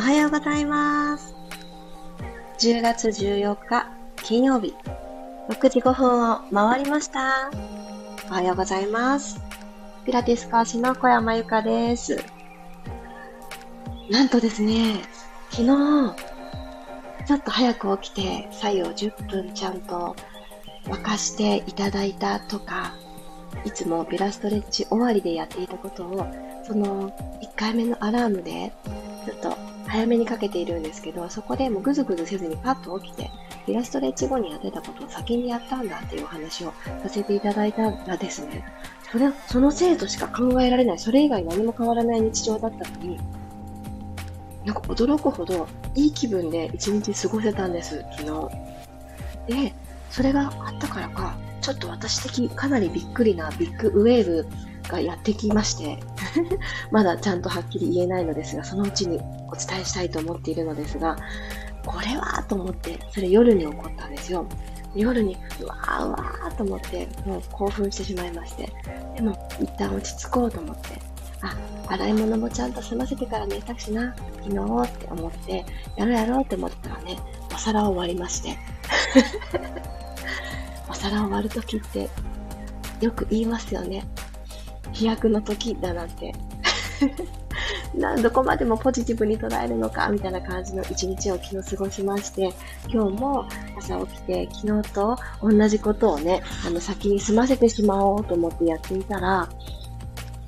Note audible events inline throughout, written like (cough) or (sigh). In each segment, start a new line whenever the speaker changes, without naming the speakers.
おはようございます。10月14日金曜日6時5分を回りました。おはようございます。ピラティス講師の小山由かです。なんとですね、昨日、ちょっと早く起きて、左右10分ちゃんと沸かしていただいたとか、いつもピラストレッチ終わりでやっていたことを、その1回目のアラームで、ちょっと早めにかけているんですけど、そこでもうぐずぐずせずにパッと起きて、イラストレッチ後にやってたことを先にやったんだっていうお話をさせていただいたらですね、それ、その生徒しか考えられない、それ以外何も変わらない日常だったのに、なんか驚くほどいい気分で一日過ごせたんです、昨日。で、それがあったからか、ちょっと私的かなりびっくりなビッグウェーブがやってきまして (laughs) まだちゃんとはっきり言えないのですが、そのうちにお伝えしたいと思っているのですが、これはと思って、それ夜に起こったんですよ。夜に、うわーうわーと思って、もう興奮してしまいまして。でも、一旦落ち着こうと思って、あ、洗い物もちゃんと済ませてから寝たしな、昨日って思って、やろうやろうって思ったらね、お皿を割りまして。(laughs) お皿を割るときって、よく言いますよね。飛躍の時だなんて (laughs) などこまでもポジティブに捉えるのかみたいな感じの一日を昨日過ごしまして今日も朝起きて昨日と同じことをねあの先に済ませてしまおうと思ってやっていたら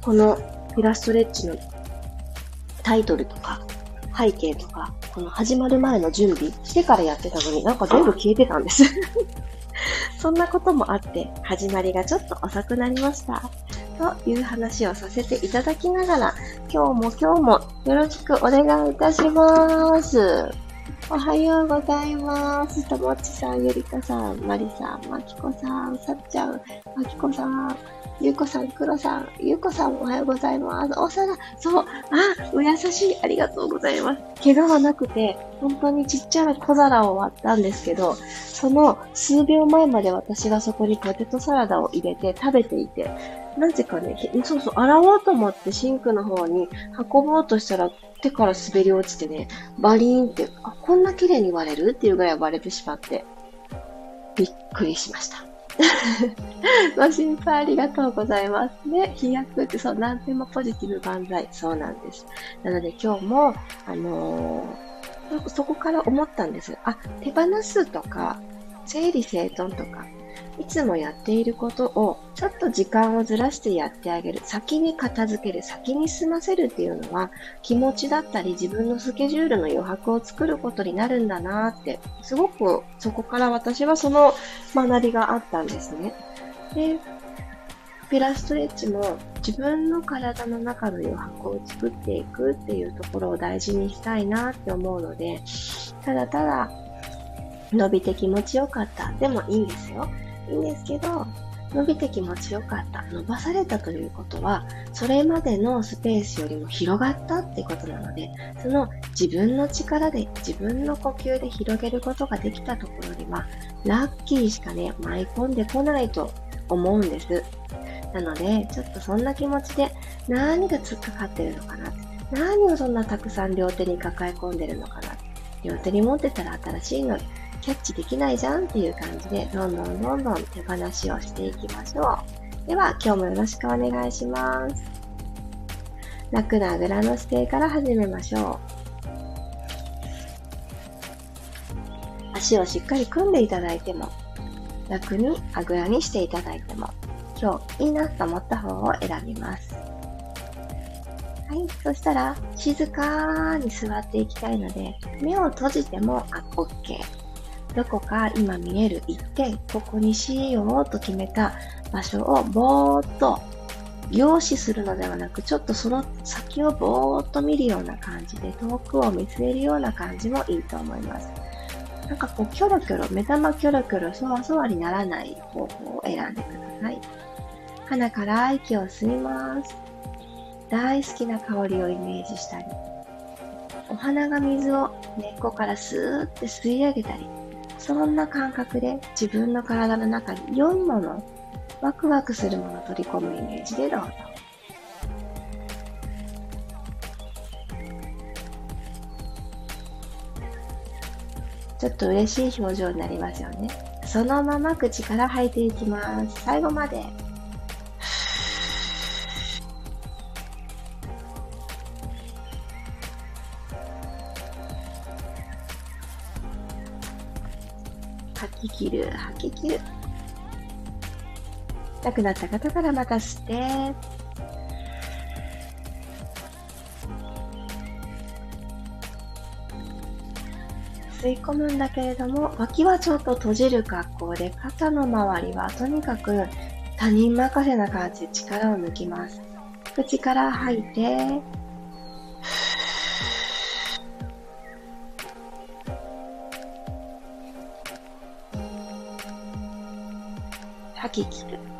このピラストレッチのタイトルとか背景とかこの始まる前の準備してからやってたのになんか全部消えてたんです (laughs) そんなこともあって始まりがちょっと遅くなりました。という話をさせていただきながら、今日も今日もよろしくお願いいたします。おはようございます。ともちさん、ゆりかさん、まりさん、まきこさん、さっちゃん、まきこさん、ゆうこさん、くろさん、ゆうこさんおはようございます。お皿、そう、あ、お優しい、ありがとうございます。怪我はなくて、本当にちっちゃな小皿を割ったんですけど、その数秒前まで私がそこにポテトサラダを入れて食べていて、なぜかね、そうそう、洗おうと思ってシンクの方に運ぼうとしたら手から滑り落ちてね、バリーンって、あ、こんな綺麗に割れるっていうぐらい割れてしまって、びっくりしました。(laughs) ご心配ありがとうございますね。飛躍ってそう、何でもポジティブ万歳。そうなんです。なので今日も、あのー、そこから思ったんです。あ、手放すとか、整理整頓とか、いつもやっていることをちょっと時間をずらしてやってあげる。先に片付ける。先に済ませるっていうのは気持ちだったり自分のスケジュールの余白を作ることになるんだなって、すごくそこから私はその学びがあったんですね。で、ピラストレッチも自分の体の中の余白を作っていくっていうところを大事にしたいなって思うので、ただただ伸びて気持ちよかった。でもいいんですよ。んですけど、伸びて気持ちよかった。伸ばされたということは、それまでのスペースよりも広がったってことなので、その自分の力で、自分の呼吸で広げることができたところでは、ラッキーしかね、舞い込んでこないと思うんです。なので、ちょっとそんな気持ちで、何が突っかかってるのかな何をそんなたくさん両手に抱え込んでるのかな両手に持ってたら新しいのキャッチできないじゃんっていう感じで、どんどんどんどん手放しをしていきましょう。では、今日もよろしくお願いします。楽なあぐらの姿勢から始めましょう。足をしっかり組んでいただいても、楽にあぐらにしていただいても、今日いいなと思った方を選びます。はい。そしたら、静かに座っていきたいので、目を閉じてもあ OK。どこか今見える一点、ここにしようと決めた場所をぼーっと凝視するのではなく、ちょっとその先をぼーっと見るような感じで、遠くを見据えるような感じもいいと思います。なんかこう、キョロキョロ、目玉キョロキョロ、そわそわにならない方法を選んでください。鼻から息を吸います。大好きな香りをイメージしたり、お花が水を根っこからスーって吸い上げたり、そんな感覚で自分の体の中に良いもの、ワクワクするものを取り込むイメージでどうぞ。ちょっと嬉しい表情になりますよね。そのまま口から吐いていきます。最後まで。痛くなった方からまた吸って、吸い込むんだけれども、脇はちょっと閉じる格好で、肩の周りはとにかく他人任せな感じで力を抜きます。口から吐いて、(sighs) 吐き切る。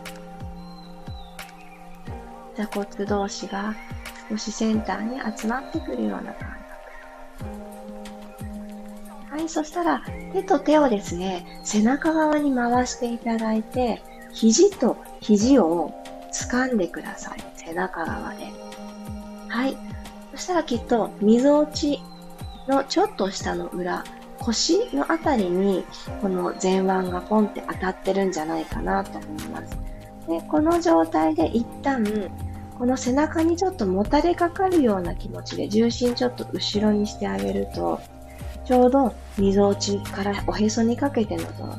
座骨同士が少しセンターに集まってくるような感じ。はい、そしたら手と手をですね、背中側に回していただいて、肘と肘を掴んでください。背中側で。はい。そしたらきっと、溝落ちのちょっと下の裏、腰のあたりに、この前腕がポンって当たってるんじゃないかなと思います。で、この状態で一旦、この背中にちょっともたれかかるような気持ちで重心ちょっと後ろにしてあげると、ちょうど溝落ちからおへそにかけてのその、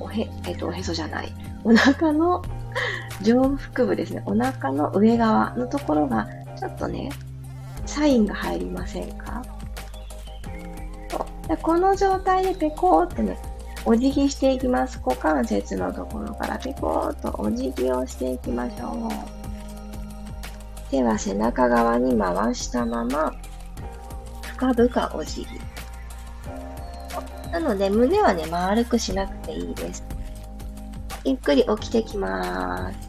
おへ、えっと、おへそじゃない。お腹の上腹部ですね。お腹の上側のところが、ちょっとね、サインが入りませんか？でこの状態でペコーってね、お辞儀していきます。股関節のところからペコーっとお辞儀をしていきましょう。手は背中側に回したまま、深々お辞儀。なので、胸はね、丸くしなくていいです。ゆっくり起きてきます。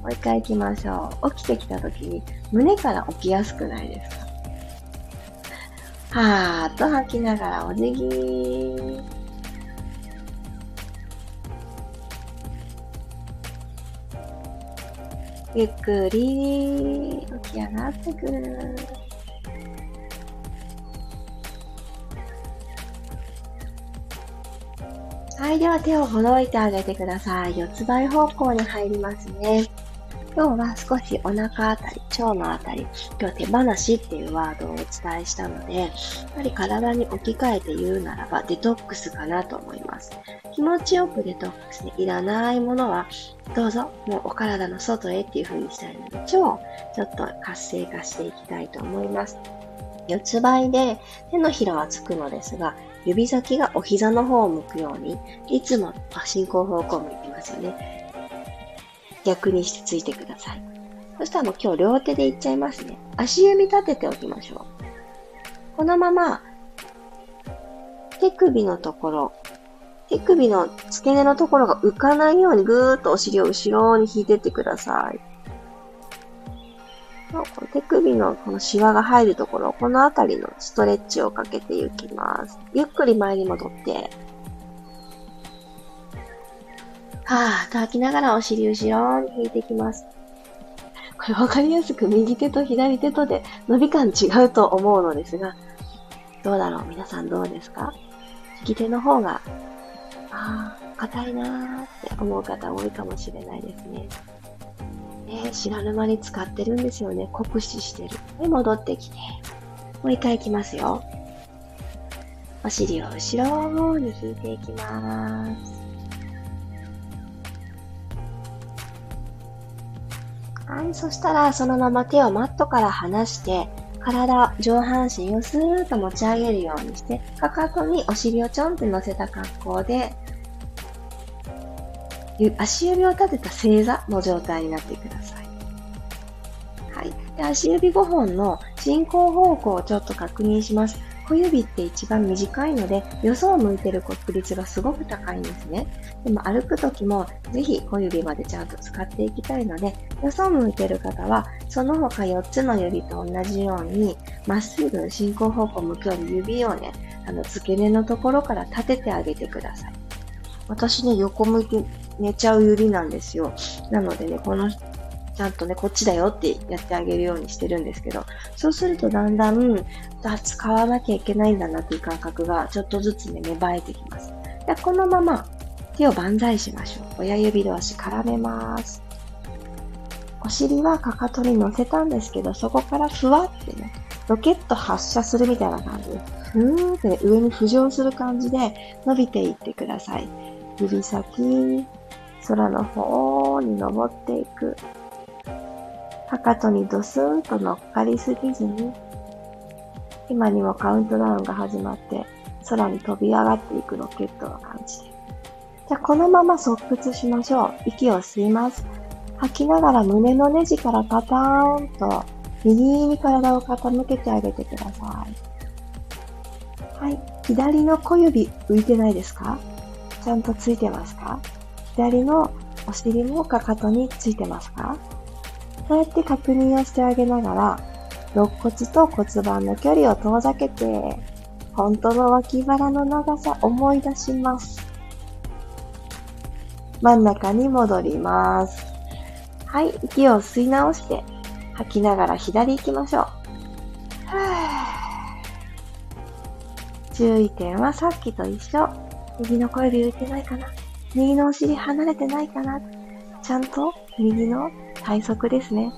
もう一回行きましょう。起きてきた時に、胸から起きやすくないですか？はーっと吐きながらお辞儀。ゆっくり起き上がってくる。はい、では手をほどいてあげてください。四つ倍方向に入りますね。今日は少しお腹あたり、腸のあたり、今日手放しっていうワードをお伝えしたので、やっぱり体に置き換えて言うならばデトックスかなと思います。気持ちよくデトックスでいらないものは、どうぞ、もうお体の外へっていう風にしたいので、腸をちょっと活性化していきたいと思います。四つ倍で手のひらはつくのですが、指先がお膝の方を向くように、いつも進行方向向いてますよね。逆にしてついてください。そしたらもう今日両手でいっちゃいますね。足指立てておきましょう。このまま、手首のところ、手首の付け根のところが浮かないようにぐーっとお尻を後ろに引いてってください。手首のこのシワが入るところ、このあたりのストレッチをかけていきます。ゆっくり前に戻って、はぁ、と吐きながらお尻後ろに引いていきます。これわかりやすく右手と左手とで伸び感違うと思うのですが、どうだろう？皆さんどうですか？右手の方が、ああ、硬いなーって思う方多いかもしれないですね。ね、知らぬ間に使ってるんですよね。酷使してる。で、戻ってきて。もう一回行きますよ。お尻を後ろに引いていきます。はい、そしたらそのまま手をマットから離して、体、上半身をスーッと持ち上げるようにして、かかとにお尻をちょんって乗せた格好で、足指を立てた正座の状態になってください。はい。で足指5本の進行方向をちょっと確認します。小指って一番短いので、よそを向いてる確率がすごく高いんですね。でも歩くときも、ぜひ小指までちゃんと使っていきたいので、よそを向いてる方は、その他4つの指と同じように、まっすぐ進行方向向くように指をね、あの、付け根のところから立ててあげてください。私ね、横向いて寝ちゃう指なんですよ。なのでね、このちゃんとね、こっちだよってやってあげるようにしてるんですけど、そうするとだんだん、あ、使わなきゃいけないんだなっていう感覚がちょっとずつね、芽生えてきます。でこのまま手を万歳しましょう。親指同士絡めます。お尻はかかとに乗せたんですけど、そこからふわってね、ロケット発射するみたいな感じで、ふーってね上に浮上する感じで伸びていってください。指先、空の方に登っていく。かかとにドスンと乗っかりすぎずに、今にもカウントダウンが始まって、空に飛び上がっていくロケットの感じで。じゃあ、このまま側屈しましょう。息を吸います。吐きながら胸のネジからパターンと右に体を傾けてあげてください。はい。左の小指浮いてないですか？ちゃんとついてますか？左のお尻もかかとについてますか？そうやって確認をしてあげながら、肋骨と骨盤の距離を遠ざけて、本当の脇腹の長さ思い出します。真ん中に戻ります。はい、息を吸い直して、吐きながら左行きましょう。注意点はさっきと一緒。右の小指浮いてないかな右のお尻離れてないかなちゃんと右の体側ですね。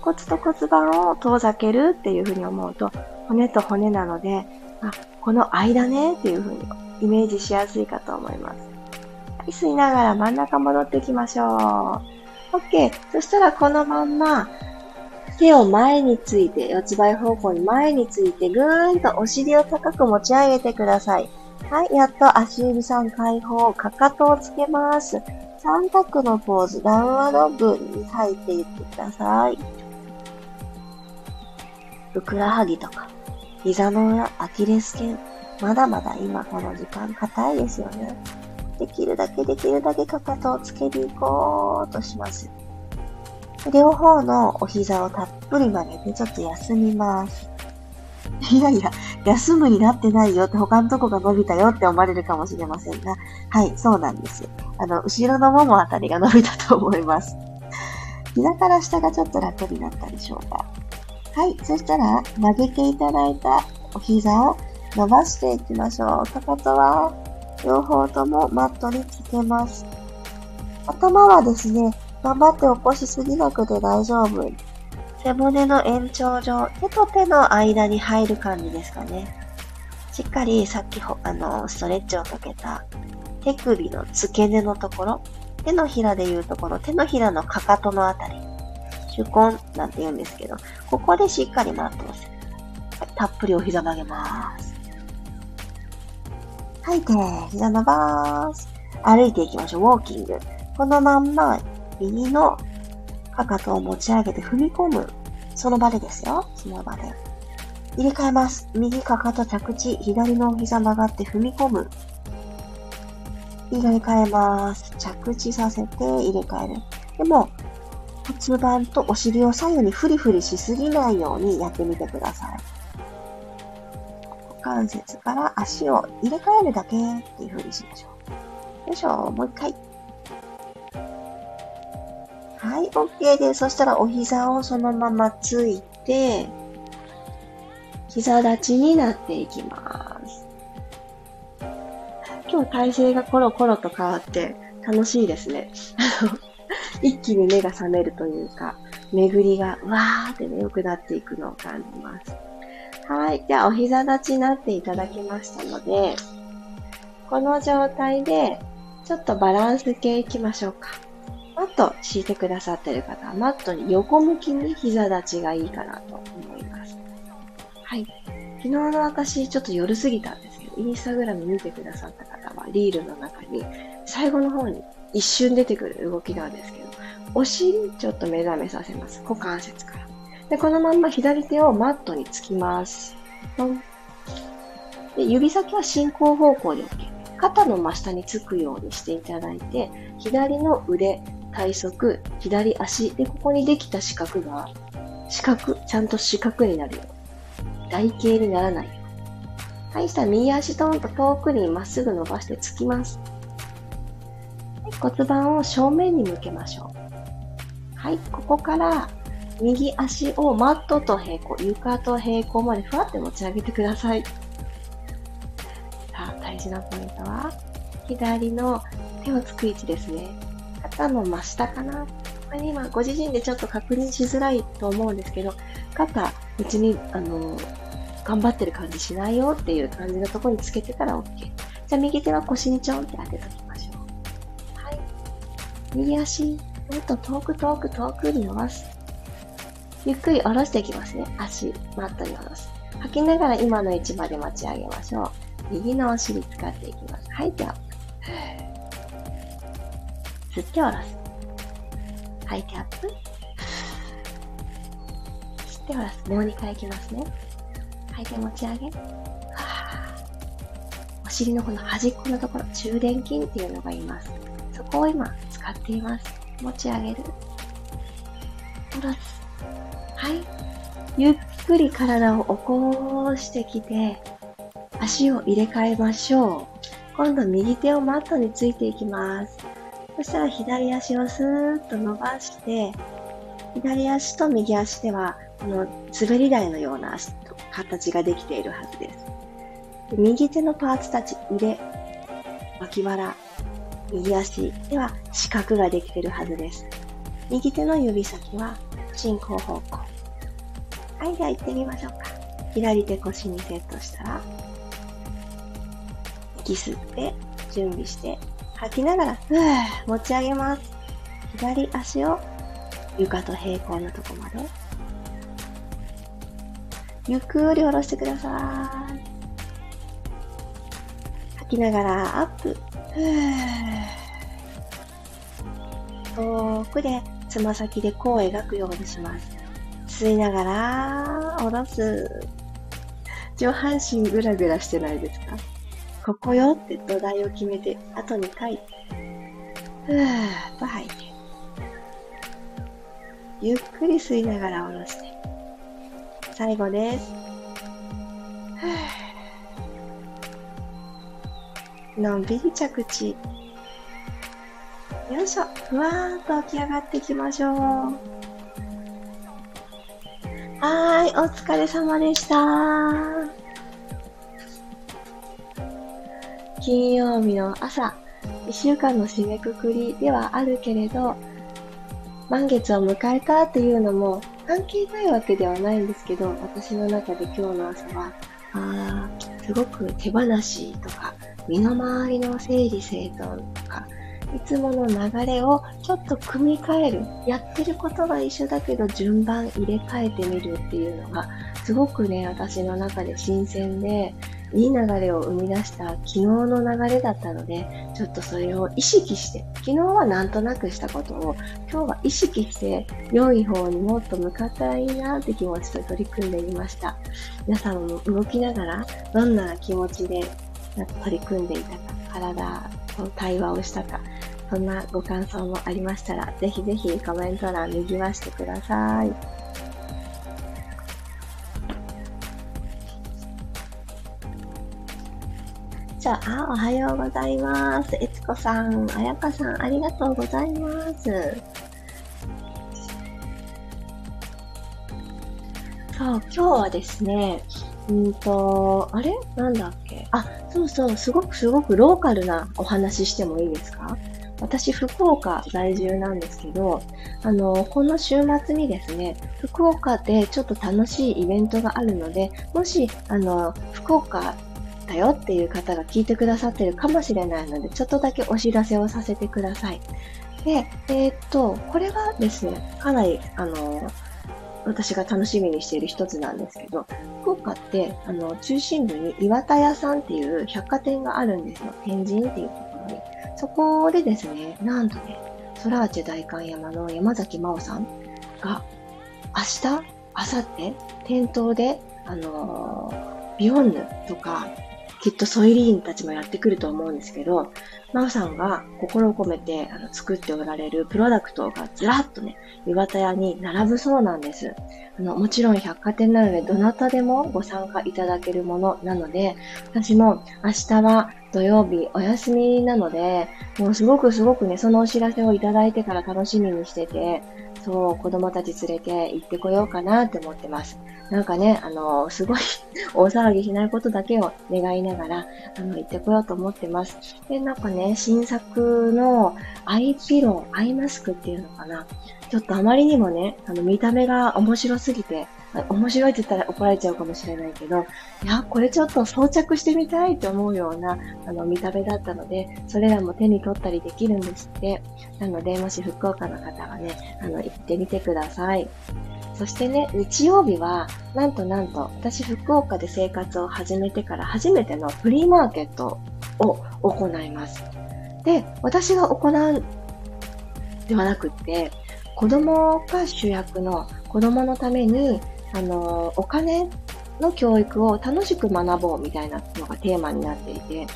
骨と骨盤を遠ざけるっていうふうに思うと、骨と骨なので、あ、この間ねっていうふうにイメージしやすいかと思います。はい、吸いながら真ん中戻ってきましょう。OK。そしたらこのまんま、手を前について、四つ倍方向に前について、ぐーんとお尻を高く持ち上げてください。はい、やっと足指さん解放、かかとをつけます。三角のポーズ、ダウンワド部に入っていってください。ふくらはぎとか、膝の裏、アキレス腱、まだまだ今この時間硬いですよね。できるだけできるだけかかとをつけに行こうとします。両方のお膝をたっぷり曲げてちょっと休みます。(laughs) いやいや、休むになってないよって他のとこが伸びたよって思われるかもしれませんが、はい、そうなんです。あの、後ろのももあたりが伸びたと思います。膝から下がちょっと楽になったでしょうか。はい、そしたら曲げていただいたお膝を伸ばしていきましょう。かかとは両方ともマットにつけます。頭はですね、頑張って起こしすぎなくて大丈夫。背骨の延長上、手と手の間に入る感じですかね。しっかりさっきあの、ストレッチをかけた手首の付け根のところ、手のひらでいうところ、手のひらのかかとのあたり、手根なんて言うんですけど、ここでしっかりマットをす。はい、たっぷりお膝曲げます。吐いて、膝伸ばす。歩いていきましょう。ウォーキング。このまんま、右のかかとを持ち上げて踏み込む。その場でですよ。その場で。入れ替えます。右かかと着地、左の膝曲がって踏み込む。入れ替えます。着地させて入れ替える。でも、骨盤とお尻を左右にフリフリしすぎないようにやってみてください。股関節から足を入れ替えるだけっていう風にしましょう。よいしょ、もう一回。はい、OK です。そしたらお膝をそのままついて、膝立ちになっていきます。今日体勢がコロコロと変わって楽しいですね。(laughs) 一気に目が覚めるというか、巡りがわーってね、良くなっていくのを感じます。はい。じゃあ、お膝立ちになっていただきましたので、この状態で、ちょっとバランス系いきましょうか。マット敷いてくださってる方は、マットに横向きに膝立ちがいいかなと思います。はい。昨日の私、ちょっと夜すぎたんですけど、インスタグラム見てくださった方は、リールの中に、最後の方に一瞬出てくる動きなんですけど、お尻ちょっと目覚めさせます。股関節から。で、このまんま左手をマットにつきます。で指先は進行方向で OK。肩の真下につくようにしていただいて、左の腕、体側、左足。で、ここにできた四角が、四角、ちゃんと四角になるよ台形にならないよはい、したら右足トーンと遠くにまっすぐ伸ばしてつきます。骨盤を正面に向けましょう。はい、ここから右足をマットと平行、床と平行までふわって持ち上げてください。さあ、大事なポイントは、左の手をつく位置ですね。肩の真下かな。これ今、ご自身でちょっと確認しづらいと思うんですけど、肩、別に、あの、頑張ってる感じしないよっていう感じのところにつけてから OK。じゃあ、右手は腰にちょんって当てときましょう。はい。右足、もっと遠く遠く遠くに伸ばす。ゆっくり下ろしていきますね。足、マットに下ろす。吐きながら今の位置まで持ち上げましょう。右のお尻使っていきます。吐いてアップ。吸って下ろす。吐いてアップ。吸って下ろす。もう2回いきますね。吐いて持ち上げ。お尻のこの端っこのところ、中殿筋っていうのがいます。そこを今使っています。持ち上げる。下ろす。はい。ゆっくり体を起こしてきて、足を入れ替えましょう。今度右手をマットについていきます。そしたら左足をスーッと伸ばして、左足と右足では、この滑り台のような形ができているはずです。右手のパーツたち、腕、脇腹、右足では四角ができているはずです。右手の指先は進行方向。はい、では行ってみましょうか。左手腰にセットしたら、息吸って、準備して、吐きながら、ふぅ、持ち上げます。左足を床と平行のとこまで。ゆっくり下ろしてください。吐きながらアップ。遠くでつま先で弧を描くようにします。吸いながら、下ろす。上半身ぐらぐらしてないですか？ここよって土台を決めて、あと2回。ふーっと吐いて。ゆっくり吸いながら下ろして。最後です。のんびり着地。よいしょ。ふわーっと起き上がっていきましょう。はーい、お疲れ様でした。金曜日の朝、一週間の締めくくりではあるけれど、満月を迎えたというのも関係ないわけではないんですけど、私の中で今日の朝は、あすごく手放しとか、身の回りの整理整頓とか、いつもの流れをちょっと組み替える。やってることは一緒だけど順番入れ替えてみるっていうのが、すごくね、私の中で新鮮で、いい流れを生み出した昨日の流れだったので、ちょっとそれを意識して、昨日はなんとなくしたことを、今日は意識して、良い方にもっと向かったらいいなって気持ちと取り組んでみました。皆さんも動きながら、どんな気持ちで取り組んでいたか、体と対話をしたか、そんなご感想もありましたら、ぜひぜひコメント欄右わしてください。じゃあ、おはようございます。えつこさん、あやかさん、ありがとうございます。そう、今日はですね、うんと、あれ？なんだ？あ、そうそう、すごくすごくローカルなお話してもいいですか？私、福岡在住なんですけど、あの、この週末にですね、福岡でちょっと楽しいイベントがあるので、もし、あの、福岡だよっていう方が聞いてくださってるかもしれないので、ちょっとだけお知らせをさせてください。で、えー、っと、これはですね、かなり、あの、私が楽しみにしている一つなんですけど、福岡って、あの、中心部に岩田屋さんっていう百貨店があるんですよ。天神っていうところに。そこでですね、なんとね、ソラーチェ大観山の山崎真央さんが、明日、明後日、店頭で、あの、ビヨンヌとか、きっとソイリーンたちもやってくると思うんですけど、真央さんが心を込めてあの作っておられるプロダクトがずらっとね、岩田屋に並ぶそうなんです。あの、もちろん百貨店なので、どなたでもご参加いただけるものなので、私も明日は土曜日お休みなので、もうすごくすごくね、そのお知らせをいただいてから楽しみにしてて、そう、子供たち連れて行ってこようかなって思ってます。なんかね、あの、すごい (laughs) 大騒ぎしないことだけを願いながら、あの、行ってこようと思ってます。で、なんかね、新作のアイピロー、アイマスクっていうのかな。ちょっとあまりにもね、あの、見た目が面白すぎて、面白いって言ったら怒られちゃうかもしれないけど、いや、これちょっと装着してみたいって思うような、あの、見た目だったので、それらも手に取ったりできるんですって。なので、もし福岡の方はね、あの、行ってみてください。そしてね、日曜日は、なんとなんと、私福岡で生活を始めてから初めてのフリーマーケットを行います。で、私が行うではなくって、子供が主役の子供のために、あの、お金の教育を楽しく学ぼうみたいなのがテーマになっていて、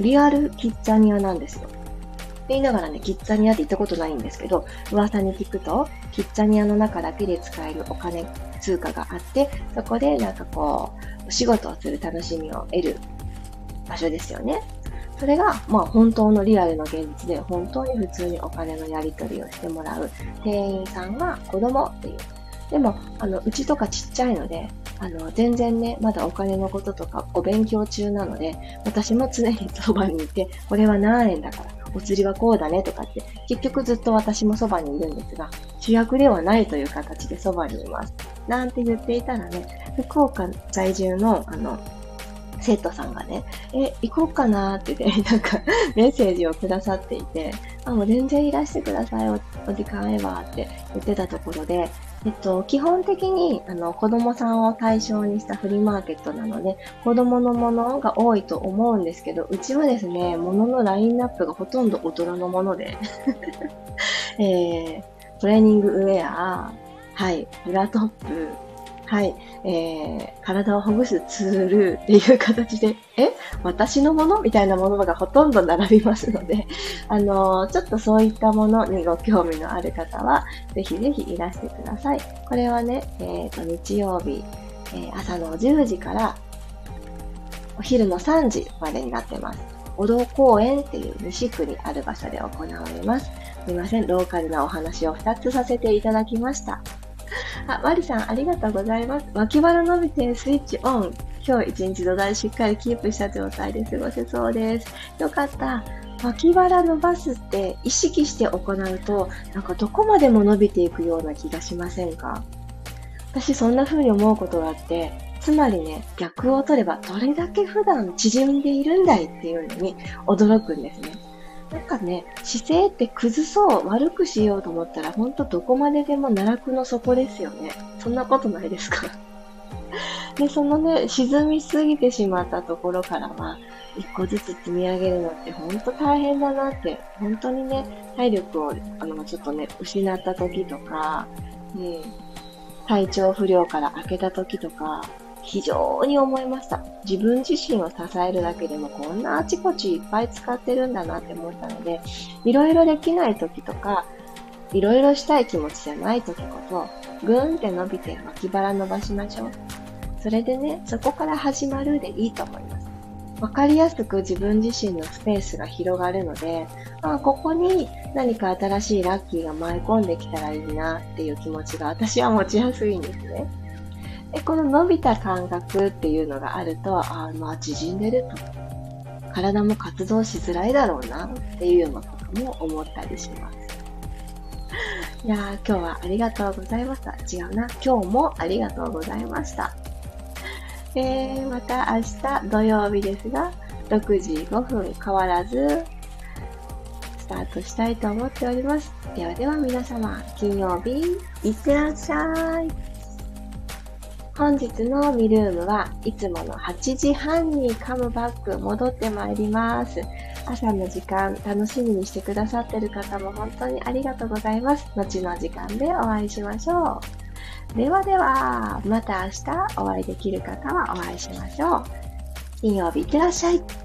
リアルキッザニアなんですよ。って言いながらね、キッザニアって行ったことないんですけど、噂に聞くと、キッザニアの中だけで使えるお金、通貨があって、そこでなんかこう、お仕事をする楽しみを得る場所ですよね。それが、まあ本当のリアルの現実で、本当に普通にお金のやり取りをしてもらう店員さんが子供っていう。でも、あの、うちとかちっちゃいので、あの、全然ね、まだお金のこととかお勉強中なので、私も常にそばにいて、これは何円だから、お釣りはこうだねとかって、結局ずっと私もそばにいるんですが、主役ではないという形でそばにいます。なんて言っていたらね、福岡在住の、あの、生徒さんがね、え、行こうかなってね、(laughs) なんかメッセージをくださっていて、あ、もう全然いらしてください、お時間あればって言ってたところで、えっと、基本的にあの子供さんを対象にしたフリーマーケットなので、子供のものが多いと思うんですけど、うちはですね、もののラインナップがほとんど大人のもので、(laughs) えー、トレーニングウェア、はい、ブラトップ、はい、えー、体をほぐすツールっていう形で、(laughs) え？私のもの？みたいなものがほとんど並びますので、(laughs) あのー、ちょっとそういったものにご興味のある方は、ぜひぜひいらしてください。これはね、えっ、ー、と、日曜日、えー、朝の10時からお昼の3時までになってます。お堂公園っていう西区にある場所で行われます。すみません、ローカルなお話を2つさせていただきました。あ、マリさん、ありがとうございます。脇腹伸びてスイッチオン。今日一日土台しっかりキープした状態で過ごせそうです。よかった。脇腹伸ばすって意識して行うと、なんかどこまでも伸びていくような気がしませんか？私そんな風に思うことがあって、つまりね、逆を取ればどれだけ普段縮んでいるんだいっていうのに驚くんですね。なんかね、姿勢って崩そう、悪くしようと思ったら、ほんとどこまででも奈落の底ですよね。そんなことないですか？(laughs) で、そのね、沈みすぎてしまったところからは、一個ずつ積み上げるのってほんと大変だなって、本当にね、体力を、あの、ちょっとね、失った時とか、ね、体調不良から明けた時とか、非常に思いました。自分自身を支えるだけでもこんなあちこちいっぱい使ってるんだなって思ったので、いろいろできない時とか、いろいろしたい気持ちじゃない時こそ、ぐーんって伸びて脇腹伸ばしましょう。それでね、そこから始まるでいいと思います。わかりやすく自分自身のスペースが広がるので、あここに何か新しいラッキーが舞い込んできたらいいなっていう気持ちが私は持ちやすいんですね。で、この伸びた感覚っていうのがあると、ああ、まあ縮んでると。体も活動しづらいだろうなっていうようなことも思ったりします。(laughs) いやー、今日はありがとうございました。違うな。今日もありがとうございました。えー、また明日土曜日ですが、6時5分変わらず、スタートしたいと思っております。ではでは皆様、金曜日、いってらっしゃい。本日のミルームはいつもの8時半にカムバック戻ってまいります。朝の時間楽しみにしてくださってる方も本当にありがとうございます。後の時間でお会いしましょう。ではでは、また明日お会いできる方はお会いしましょう。金曜日いってらっしゃい。